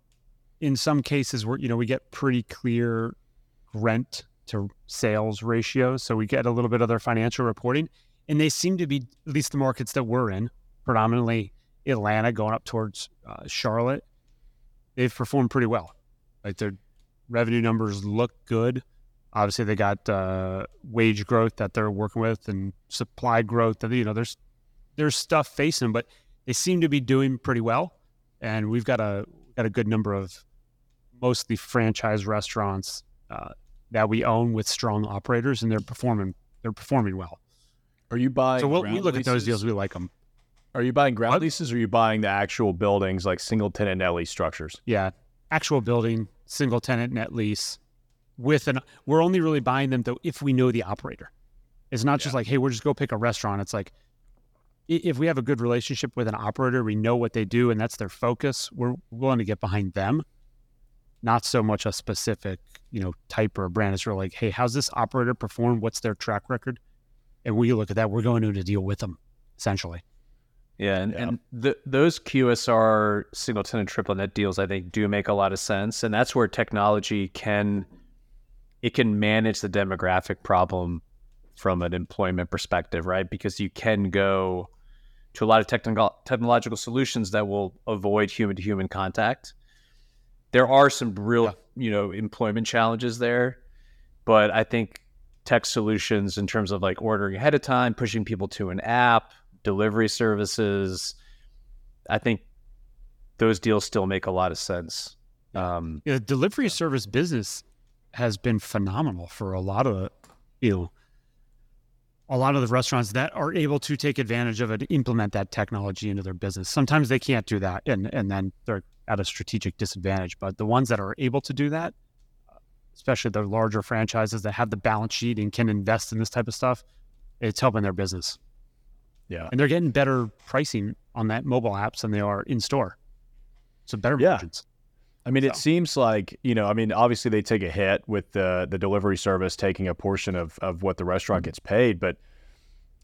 in some cases, we're you know we get pretty clear rent to sales ratios, so we get a little bit of their financial reporting, and they seem to be at least the markets that we're in, predominantly Atlanta, going up towards uh, Charlotte. They've performed pretty well. Like their revenue numbers look good. Obviously, they got uh, wage growth that they're working with and supply growth. That you know, there's there's stuff facing them, but they seem to be doing pretty well. And we've got a got a good number of mostly franchise restaurants uh, that we own with strong operators, and they're performing they're performing well. Are you buying? So we'll, we look at those deals. We like them. Are you buying ground What? leases or are you buying the actual buildings like single tenant net lease structures? Yeah, actual building, single tenant net lease, with an. We're only really buying them though if we know the operator. It's not just like, hey, we're just go pick a restaurant. It's like if we have a good relationship with an operator, we know what they do, and that's their focus. We're willing to get behind them, not so much a specific, you know, type or brand. It's really like, hey, how's this operator perform? What's their track record? And we look at that. We're going to a deal with them, essentially. Yeah, and, Yeah. and the, those QSR single tenant triple net deals, I think, do make a lot of sense, and that's where technology can it can manage the demographic problem from an employment perspective, right? Because you can go to a lot of technical technological solutions that will avoid human to human contact. There are some real, Yeah. you know, employment challenges there, but I think tech solutions in terms of like ordering ahead of time, pushing people to an app, delivery services, I think those deals still make a lot of sense. Um, Yeah, the delivery service business has been phenomenal for a lot of you know a lot of the restaurants that are able to take advantage of it implement that technology into their business sometimes they can't do that and and then they're at a strategic disadvantage but the ones that are able to do that especially the larger franchises that have the balance sheet and can invest in this type of stuff it's helping their business Yeah. and they're getting better pricing on that mobile apps than they are in store so better Yeah. margins I mean, it seems like you know. I mean, obviously they take a hit with the the delivery service taking a portion of of what the restaurant mm-hmm. gets paid, but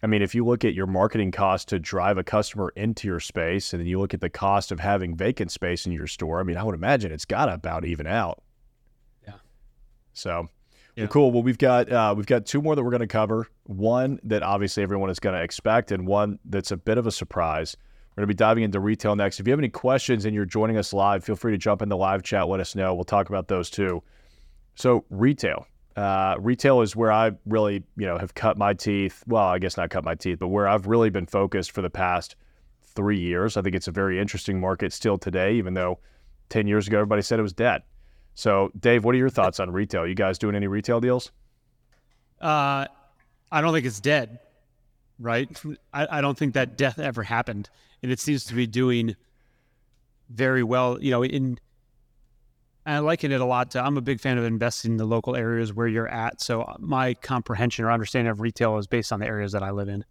I mean, if you look at your marketing cost to drive a customer into your space, and then you look at the cost of having vacant space in your store, I mean, I would imagine it's got to about even out. Yeah. So, Yeah. well, cool. Well, we've got uh, we've got two more that we're going to cover. One that obviously everyone is going to expect, and one that's a bit of a surprise. We're going to be diving into retail next. If you have any questions and you're joining us live, feel free to jump in the live chat. Let us know. We'll talk about those too. So retail, uh, retail is where I really, you know, have cut my teeth. Well, I guess not cut my teeth, but where I've really been focused for the past three years. I think it's a very interesting market still today, even though ten years ago everybody said it was dead. So, Dave, what are your thoughts on retail? You guys doing any retail deals? Uh, I don't think it's dead, right? I, I don't think that death ever happened, and it seems to be doing very well. You know, in I liken it a lot to. I'm a big fan of investing in the local areas where you're at. So uh, my comprehension or understanding of retail is based on the areas that I live in,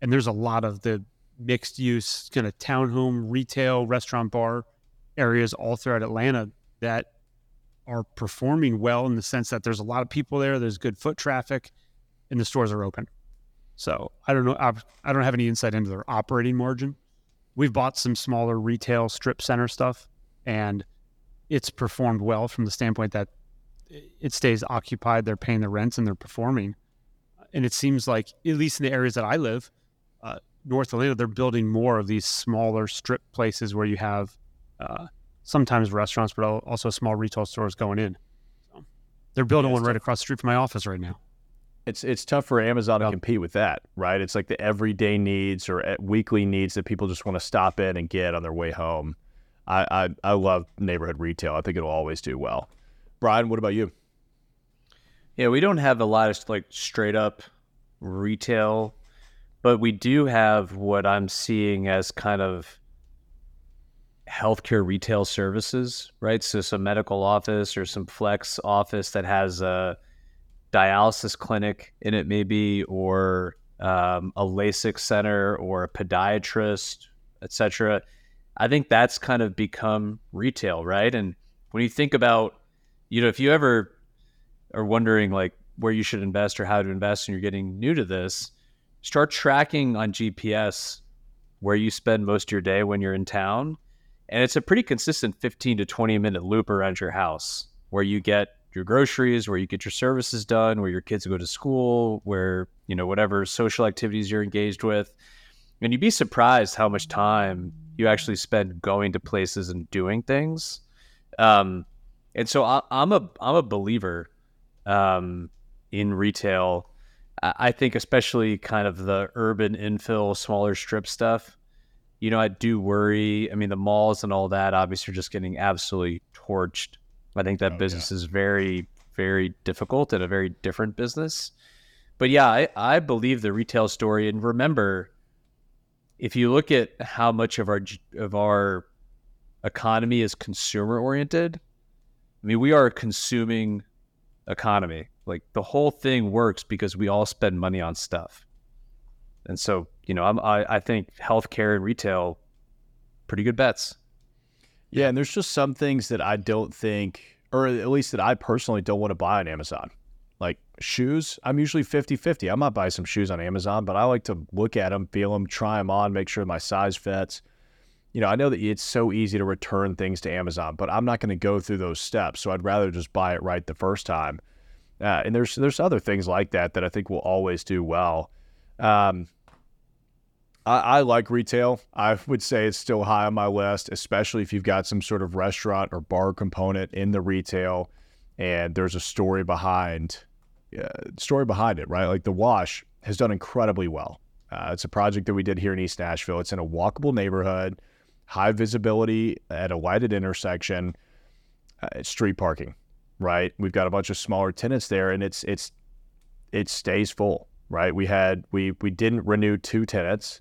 and there's a lot of the mixed use kind of townhome retail, restaurant, bar areas all throughout Atlanta that are performing well in the sense that there's a lot of people there. There's good foot traffic and the stores are open. So I don't know. I, I don't have any insight into their operating margin. We've bought some smaller retail strip center stuff, and it's performed well from the standpoint that it stays occupied. They're paying the rents and they're performing. And it seems like, at least in the areas that I live, uh, North Atlanta, they're building more of these smaller strip places where you have uh, sometimes restaurants, but also small retail stores going in. So they're building yeah, one right across the street from my office right now. It's it's tough for Amazon to compete with that, right? It's like the everyday needs or uh, weekly needs that people just want to stop in and get on their way home. I, I, I love neighborhood retail. I think it'll always do well. Brian, what about you? Yeah, we don't have a lot of like straight up retail, but we do have what I'm seeing as kind of healthcare retail services, right? So some medical office or some flex office that has a dialysis clinic in it, maybe, or um, a LASIK center or a podiatrist, etc. I think that's kind of become retail, right? And when you think about, you know, if you ever are wondering like where you should invest or how to invest and you're getting new to this, start tracking on GPS where you spend most of your day when you're in town. And it's a pretty consistent 15 to 20 minute loop around your house where you get your groceries, where you get your services done, where your kids go to school, where, you know, whatever social activities you're engaged with. And you'd be surprised how much time you actually spend going to places and doing things. Um, and so I, am a I'm a believer um, in retail. I think especially kind of the urban infill, smaller strip stuff. You know, I do worry. I mean, the malls and all that obviously are just getting absolutely torched. I think that oh, business yeah. is very, very difficult and a very different business. But yeah, I, I believe the retail story. And remember, if you look at how much of our of our economy is consumer oriented, I mean, we are a consuming economy. Like the whole thing works because we all spend money on stuff. And so, you know, I'm, I, I think healthcare and retail, pretty good bets. Yeah. And there's just some things that I don't think, or at least that I personally don't want to buy on Amazon. Shoes, I'm usually 50 50. I might buy some shoes on Amazon, but I like to look at them, feel them, try them on, make sure my size fits you know, I know that it's so easy to return things to Amazon, but I'm not going to go through those steps. So I'd rather just buy it right the first time. Uh, and there's there's other things like that that I think will always do well. Um, I, I, like retail. I would say it's still high on my list, especially if you've got some sort of restaurant or bar component in the retail, and there's a story behind uh, story behind it, right? Like the Wash has done incredibly well. Uh, it's a project that we did here in East Nashville. It's in a walkable neighborhood high visibility at a lighted intersection, uh, street parking, right? We've got a bunch of smaller tenants there, and it's it's it stays full, right? We had we we didn't renew two tenants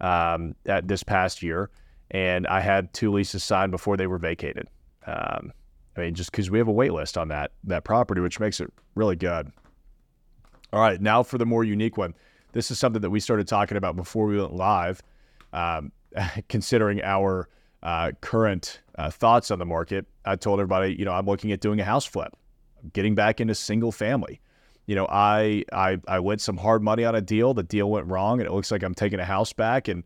um, at this past year, and I had two leases signed before they were vacated. Um, I mean, just because we have a wait list on that that property, which makes it really good. All right, now for the more unique one. This is something that we started talking about before we went live. Um, considering our uh, current uh, thoughts on the market, I told everybody, you know, I'm looking at doing a house flip, getting back into single family. You know, I I I went some hard money on a deal. The deal went wrong, and it looks like I'm taking a house back and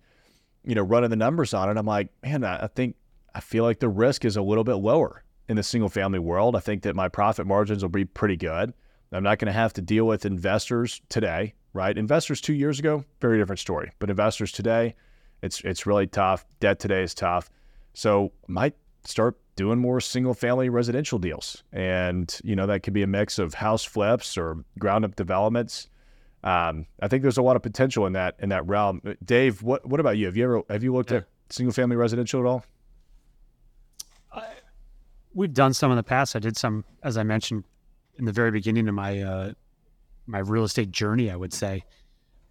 you know running the numbers on it. I'm like, man, I think I feel like the risk is a little bit lower in the single family world. I think that my profit margins will be pretty good. I'm not going to have to deal with investors today, right? Investors two years ago, very different story. But investors today, it's it's really tough. Debt today is tough. So might start doing more single family residential deals. And, you know, that could be a mix of house flips or ground up developments. Um, I think there's a lot of potential in that in that realm. Dave, what what about you? Have you ever have you looked yeah. at single family residential at all? I, we've done some in the past. I did some, as I mentioned in the very beginning of my uh, my real estate journey. I would say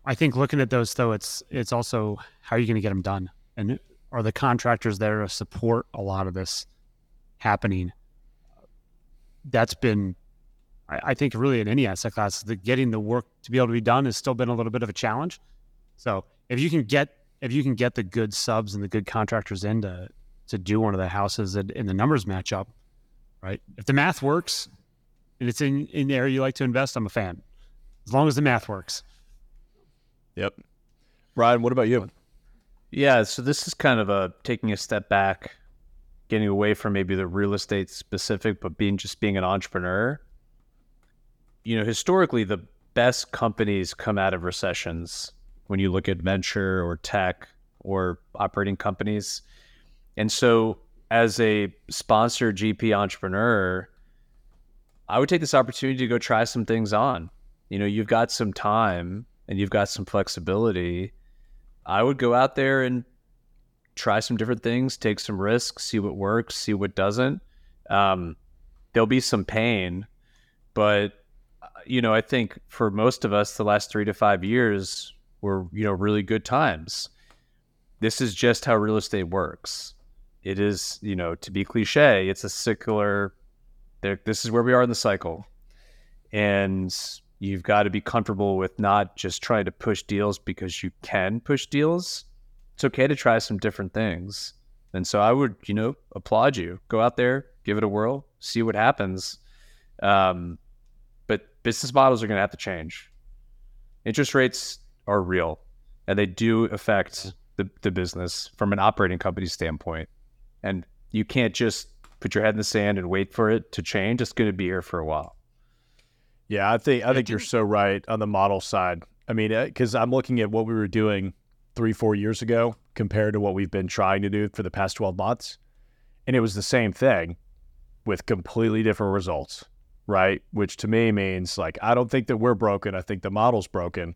I think looking at those though, it's it's also how are you going to get them done, and are the contractors there to support a lot of this happening? That's been, I, I think, really in any asset class, the getting the work to be able to be done has still been a little bit of a challenge. So if you can get if you can get the good subs and the good contractors in to to do one of the houses and, and the numbers match up, right? If the math works and it's in in the area you like to invest, I'm a fan. As long as the math works. Yep. Brian, what about you? Yeah, so this is kind of a taking a step back, getting away from maybe the real estate specific, but being just being an entrepreneur. You know, historically, the best companies come out of recessions when you look at venture or tech or operating companies. And so, as a sponsor GP entrepreneur, I would take this opportunity to go try some things on. You know, you've got some time and you've got some flexibility. I would go out there and try some different things, take some risks, see what works, see what doesn't. Um, there'll be some pain, but you know, I think for most of us, the last three to five years were you know really good times. This is just how real estate works. It is, you know, to be cliche, it's a secular. There, this is where we are in the cycle, and you've got to be comfortable with not just trying to push deals because you can push deals. It's okay to try some different things. And so I would, you know, applaud you. Go out there, give it a whirl, see what happens. Um, but business models are going to have to change. Interest rates are real and they do affect the, the business from an operating company standpoint. And you can't just put your head in the sand and wait for it to change. It's going to be here for a while. Yeah, I think I think you're so right on the model side. I mean, because uh, I'm looking at what we were doing three, four years ago compared to what we've been trying to do for the past 12 months, and it was the same thing with completely different results, right? Which to me means like I don't think that we're broken. I think the model's broken,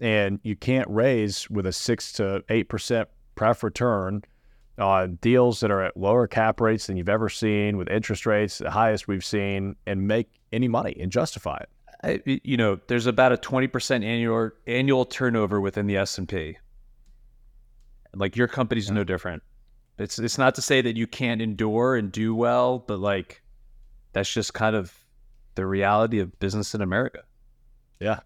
and you can't raise with a six to eight percent pref return on deals that are at lower cap rates than you've ever seen, with interest rates the highest we've seen, and make any money and justify it. I, you know, there's about a 20% annual annual turnover within the S&P. Like your company's yeah. no different. It's it's not to say that you can't endure and do well, but like that's just kind of the reality of business in America. Yeah.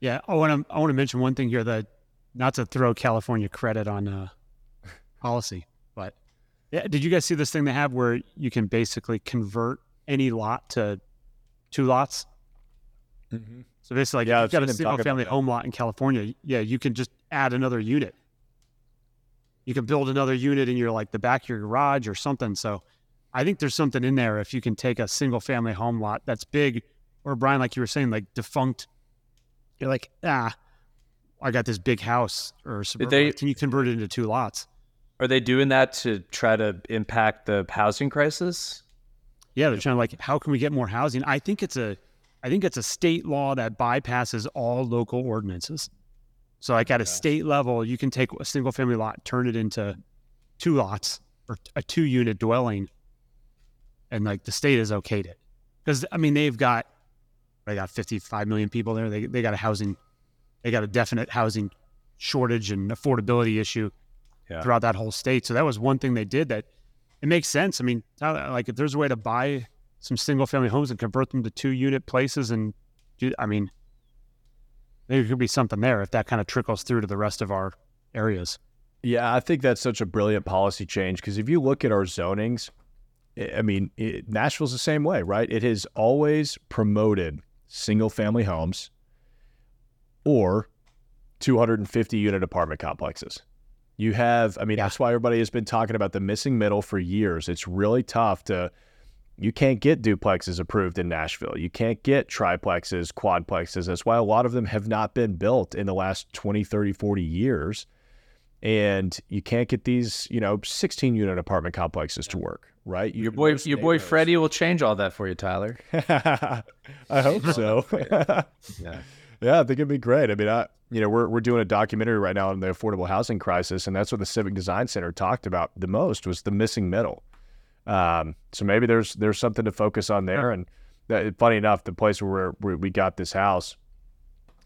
Yeah, I want to I want to mention one thing here that not to throw California credit on uh, policy, but yeah, did you guys see this thing they have where you can basically convert any lot to two lots? Mm-hmm. So basically, like yeah, you've got a single family home lot in California. Yeah, you can just add another unit. You can build another unit in your like the back of your garage or something. So I think there's something in there if you can take a single family home lot that's big, or Brian, like you were saying, like defunct. You're like, ah, I got this big house, or they, can you convert it into two lots? Are they doing that to try to impact the housing crisis? Yeah, they're trying to like, how can we get more housing? I think it's a, I think it's a state law that bypasses all local ordinances. So like at a state level, you can take a single family lot, turn it into two lots or a two unit dwelling, and like the state is okayed it because I mean they've got they got 55 million people there. They they got a housing, they got a definite housing shortage and affordability issue yeah. throughout that whole state. So that was one thing they did that it makes sense. I mean, like if there's a way to buy some single family homes and convert them to two unit places, and do, I mean, there could be something there if that kind of trickles through to the rest of our areas. Yeah, I think that's such a brilliant policy change because if you look at our zonings, I mean, it, Nashville's the same way, right? It has always promoted single family homes or 250 unit apartment complexes. You have, I mean, yeah. that's why everybody has been talking about the missing middle for years. It's really tough to, you can't get duplexes approved in Nashville. You can't get triplexes, quadplexes. That's why a lot of them have not been built in the last 20, 30, 40 years. And you can't get these, you know, 16 unit apartment complexes to work, right? You your boy, your boy Freddie will change all that for you, Tyler. I hope so. yeah. Yeah, I think it'd be great. I mean, I, you know, we're, we're doing a documentary right now on the affordable housing crisis, and that's what the Civic Design Center talked about the most was the missing middle. Um, so maybe there's there's something to focus on there. And that, funny enough, the place where, where we got this house,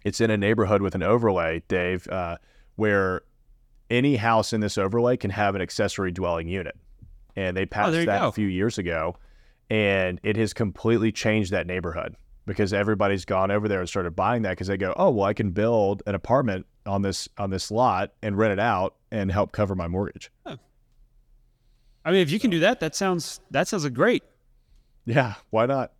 it's in a neighborhood with an overlay, Dave, uh, where any house in this overlay can have an accessory dwelling unit, and they oh, passed oh, that go. a few years ago, and it has completely changed that neighborhood because everybody's gone over there and started buying that because they go, oh well, I can build an apartment on this on this lot and rent it out and help cover my mortgage. Huh. I mean, if you can do that, that sounds that sounds great. Yeah, why not?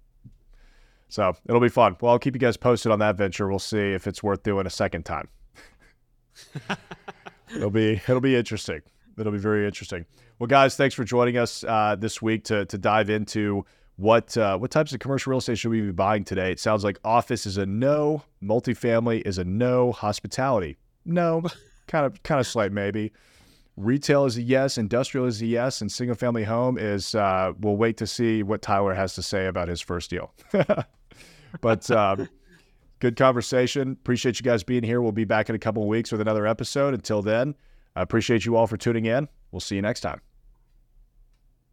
So it'll be fun. Well, I'll keep you guys posted on that venture. We'll see if it's worth doing a second time. it'll be it'll be interesting. It'll be very interesting. Well, guys, thanks for joining us uh, this week to to dive into what uh, what types of commercial real estate should we be buying today? It sounds like office is a no, multifamily is a no, hospitality no, kind of kind of slight maybe. Retail is a yes, industrial is a yes, and single family home is. Uh, we'll wait to see what Tyler has to say about his first deal. but um, good conversation. Appreciate you guys being here. We'll be back in a couple of weeks with another episode. Until then, I appreciate you all for tuning in. We'll see you next time.